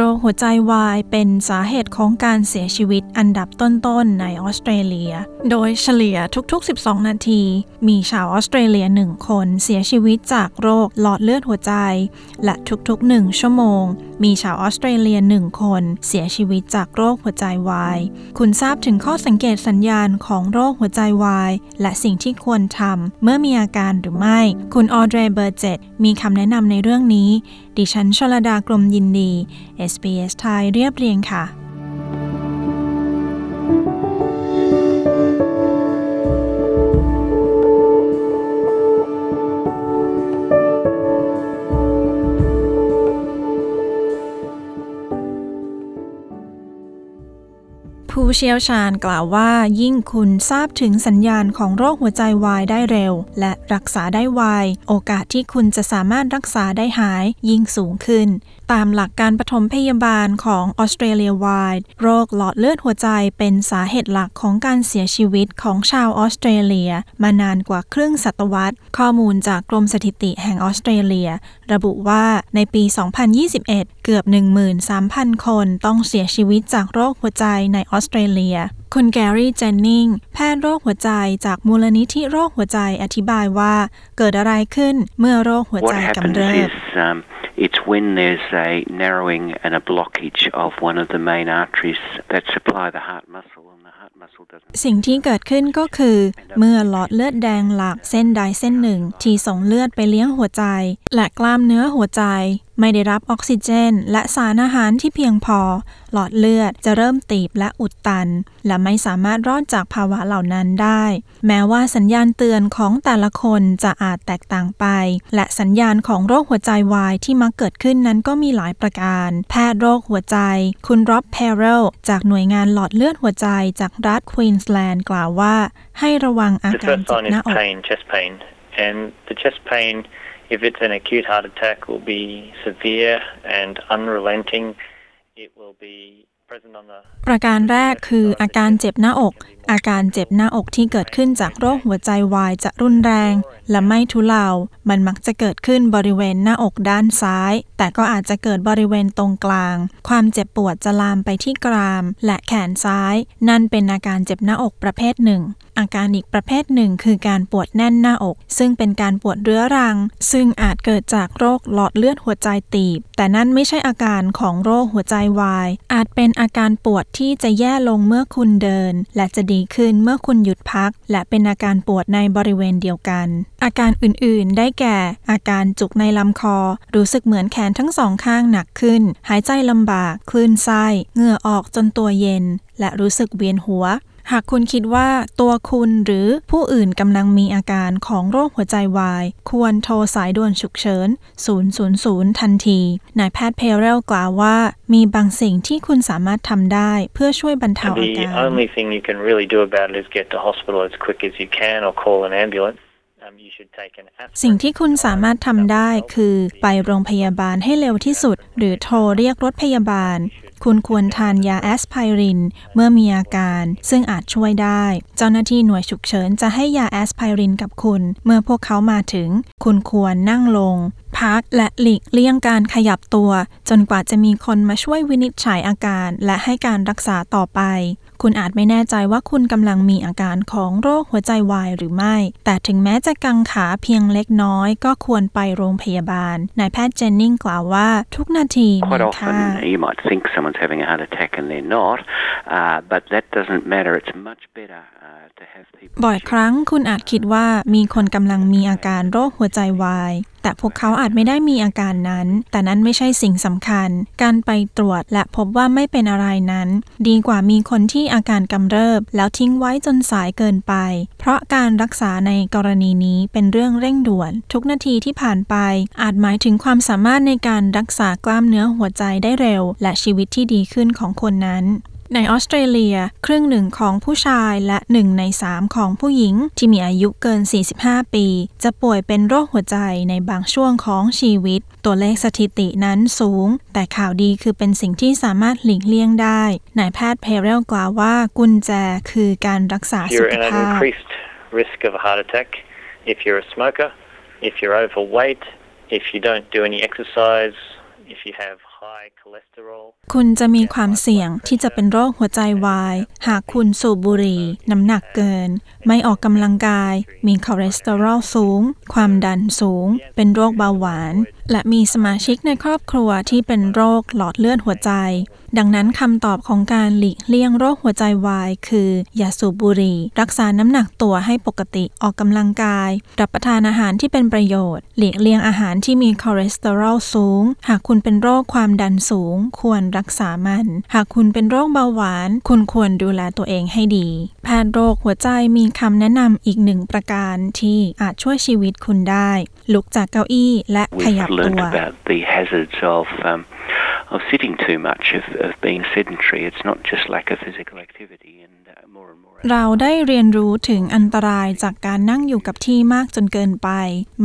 โรคหัวใจวายเป็นสาเหตุของการเสียชีวิตอันดับต้นๆในออสเตรเลีย โดยเฉลี่ยทุกๆ 12 นาที มีชาวออสเตรเลีย1คนเสียชีวิตจากโรคหลอดเลือดหัวใจ และทุกๆ 1 ชั่วโมง มีชาวออสเตรเลีย1คนเสียชีวิตจากโรคหัวใจวาย คุณทราบถึงข้อสังเกตสัญญาณของโรคหัวใจวายและสิ่งที่ควรทำเมื่อมีอาการหรือไม่ คุณออเดรเบอร์เจตมีคำแนะนำในเรื่องนี้ ดิฉันชลดากรมยินดี SBS ไทยเรียบเรียงค่ะ ผู้เชี่ยวชาญกล่าวว่า ยิ่งคุณทราบถึงสัญญาณของโรคหัวใจวายได้เร็ว และรักษาได้ไวโอกาสที่คุณจะสามารถรักษาได้หายยิ่งสูงขึ้น ตามหลักการปฐมพยาบาลของออสเตรเลียวายโรคหลอดเลือดหัวใจเป็นสาเหตุหลักของการเสียชีวิตของชาวออสเตรเลีย มานานกว่าครึ่งศตวรรษ ข้อมูลจากกรมสถิติแห่งออสเตรเลีย ระบุว่าในปี 2021 เกือบ 13,000 คนต้องเสียชีวิตจากโรคหัวใจในออสเตรเลีย คุณแกรี่เจนนิงแพทย์โรคหัวใจจากมูลนิธิโรคหัวใจอธิบายว่าเกิดอะไรขึ้นเมื่อโรคหัว What ใจ happens กำเริบ is um, it's when there's a narrowing and a blockage of one of the main arteries that supply the heart muscle, and the heart muscle doesn't. สิ่งที่เกิดขึ้นก็คือ เมื่อหลอดเลือดแดงหลักเส้นใดเส้นหนึ่ง ที่ส่งเลือดไปเลี้ยงหัวใจ และกล้ามเนื้อหัวใจ ไม่ได้รับออกซิเจน และสารอาหารที่เพียงพอ หลอดเลือดจะเริ่มตีบและอุดตัน และไม่สามารถรอดจากภาวะเหล่านั้นได้ แม้ว่าสัญญาณเตือนของแต่ละคนจะอาจแตกต่างไป และสัญญาณของโรคหัวใจวายที่มักเกิดขึ้นนั้นก็มีหลายประการ แพทย์โรคหัวใจ คุณร็อบเพเรลจากหน่วยงานหลอดเลือดหัวใจจากรัฐควีนสแลนด์กล่าวว่า ให้ระวังอาการเจ็บหน้าอก and the chest pain, if it's an acute heart attack, will be severe and unrelenting. It will be ประการแรกคืออาการเจ็บหน้าอก อาการเจ็บหน้าอกที่เกิดขึ้นจากโรคหัวใจวายจะรุนแรง และไม่ทุเลา มันมักจะเกิดขึ้นบริเวณหน้าอกด้านซ้าย แต่ก็อาจจะเกิดบริเวณตรงกลาง ความเจ็บปวดจะลามไปที่กราม และแขนซ้าย นั่นเป็นอาการเจ็บหน้าอกประเภทหนึ่ง อาการอีกประเภทหนึ่งคือการปวดแน่นหน้าอก ซึ่งเป็นการปวดเรื้อรัง ซึ่งอาจเกิดจากโรคหลอดเลือดหัวใจตีบ แต่นั่นไม่ใช่อาการของโรคหัวใจวาย อาจเป็นอาการปวดที่จะแย่ลงเมื่อคุณเดิน และจะดีขึ้นเมื่อคุณหยุดพัก และเป็นอาการปวดในบริเวณเดียวกัน อาการอื่นๆ ได้แก่ อาการจุกในลำคอ รู้สึกเหมือนแขนทั้งสองข้างหนักขึ้น หายใจลำบาก คลื่นไส้ เหงื่อออกจนตัวเย็น และรู้สึกเวียนหัว หากคุณคิดว่าตัวคุณหรือผู้อื่นกำลังมีอาการของโรคหัวใจวาย ควรโทรสายด่วนฉุกเฉิน 000 ทันที นายแพทย์เพเรลกล่าวว่า มีบางสิ่งที่คุณสามารถทำได้เพื่อช่วยบรรเทา And อา the การ only thing you can really do about it is get to hospital as quick as you can or call an ambulance. Um, you should take an aspirin. สิ่งที่คุณสามารถทำได้คือ ไปโรงพยาบาลให้เร็วที่สุด หรือโทรเรียกรถพยาบาล คุณควรทานยาแอสไพริน เมื่อมีอาการ ซึ่งอาจช่วยได้ เจ้าหน้าที่หน่วยฉุกเฉินจะให้ยาแอสไพรินกับคุณ เมื่อพวกเขามาถึง คุณควรนั่งลง พักและหลีกเลี่ยงการขยับตัว จนกว่าจะมีคนมาช่วยวินิจฉัยอาการ และให้การรักษาต่อไป คุณอาจไม่แน่ใจว่าคุณกำลังมีอาการของโรคหัวใจวายหรือไม่ แต่ถึงแม้จะกังขาเพียงเล็กน้อย ก็ควรไปโรงพยาบาล นายแพทย์เจนนิงกล่าวว่าทุกนาทีมีค่า You might think someone's having a heart attack and they're not, uh, but that doesn't matter. It's much better. Uh, บ่อยครั้งคุณอาจคิดว่ามีคนกำลังมีอาการโรคหัวใจวาย แต่พวกเขาอาจไม่ได้มีอาการนั้น แต่นั้นไม่ใช่สิ่งสำคัญ การไปตรวจและพบว่าไม่เป็นอะไรนั้น ดีกว่ามีคนที่อาการกำเริบ แล้วทิ้งไว้จนสายเกินไป เพราะการรักษาในกรณีนี้เป็นเรื่องเร่งด่วน ทุกนาทีที่ผ่านไป อาจหมายถึงความสามารถในการรักษากล้ามเนื้อหัวใจได้เร็ว และชีวิตที่ดีขึ้นของคนนั้น ในออสเตรเลีย ครึ่งหนึ่งของผู้ชายและหนึ่งในสามของผู้หญิง ที่มีอายุเกิน 45 ปี จะป่วยเป็นโรคหัวใจในบางช่วงของชีวิต ตัวเลขสถิตินั้นสูง แต่ข่าวดีคือเป็นสิ่งที่สามารถหลีกเลี่ยงได้นายแพทย์เพเรลกล่าวว่ากุญแจคือการรักษาสุขภาพ risk of a heart attack, if you're a smoker, if you're overweight, if you don't do any exercise, if you have คุณจะมีความเสี่ยงที่จะเป็นโรคหัวใจวาย หากคุณสูบบุหรี่ น้ำหนักเกิน ไม่ออกกำลังกาย มีคอเลสเตอรอลสูง ความดันสูง เป็นโรคเบาหวาน และมีสมาชิกในครอบครัวที่เป็นโรคหลอดเลือดหัวใจ ดังนั้นคำตอบของการหลีกเลี่ยงโรคหัวใจวาย คืออย่าสูบบุหรี่ รักษาน้ำหนักตัวให้ปกติออกกำลังกาย รับประทานอาหารที่เป็นประโยชน์ หลีกเลี่ยงอาหารที่มีคอเลสเตอรอลสูง หากคุณเป็นโรคความดันสูง ควรรักษามัน หากคุณเป็นโรคเบาหวาน คุณควรดูแลตัวเองให้ดี แพทย์โรคหัวใจมีคำแนะนำอีกหนึ่งประการที่อาจช่วยชีวิตคุณได้ ลุกจากเก้าอี้และขยับตัว We've learned about the hazards of um, of sitting too much, of, of being sedentary. It's not just lack of physical activity, and เราได้เรียนรู้ถึงอันตรายจากการนั่งอยู่กับที่มากจนเกินไป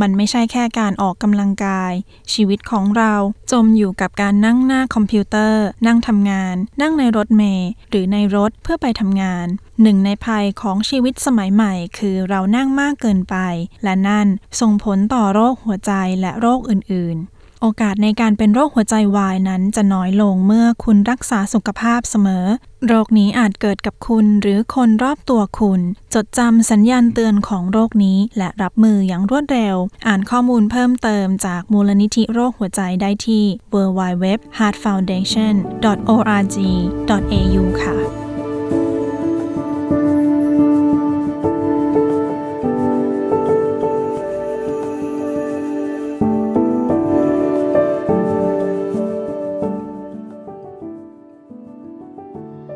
มันไม่ใช่แค่การออกกำลังกาย ชีวิตของเราจมอยู่กับการนั่งหน้าคอมพิวเตอร์ นั่งทำงาน นั่งในรถเมล์หรือในรถเพื่อไปทำงาน หนึ่งในภัยของชีวิตสมัยใหม่ คือเรานั่งมากเกินไป และนั่นส่งผลต่อโรคหัวใจและโรคอื่นๆ โอกาสในการเป็นโรคหัวใจวายนั้นจะน้อยลงเมื่อคุณรักษาสุขภาพเสมอ โรคนี้อาจเกิดกับคุณหรือคนรอบตัวคุณ จดจำสัญญาณเตือนของโรคนี้และรับมืออย่างรวดเร็ว อ่านข้อมูลเพิ่มเติมจากมูลนิธิโรคหัวใจได้ที่ www.heartfoundation.org.au ค่ะ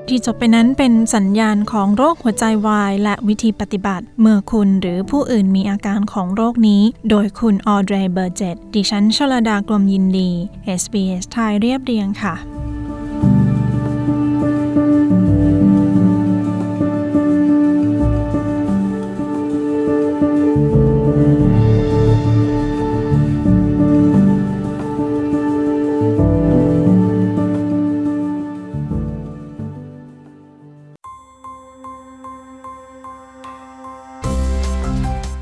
ที่จบไปนั้นเป็นสัญญาณของโรคหัวใจวาย และวิธีปฏิบัติ เมื่อคุณหรือผู้อื่นมีอาการของโรคนี้ โดยคุณออเดรเบอร์เจตดิฉันชลดากลมยินดี SBS ไทยเรียบเรียงค่ะ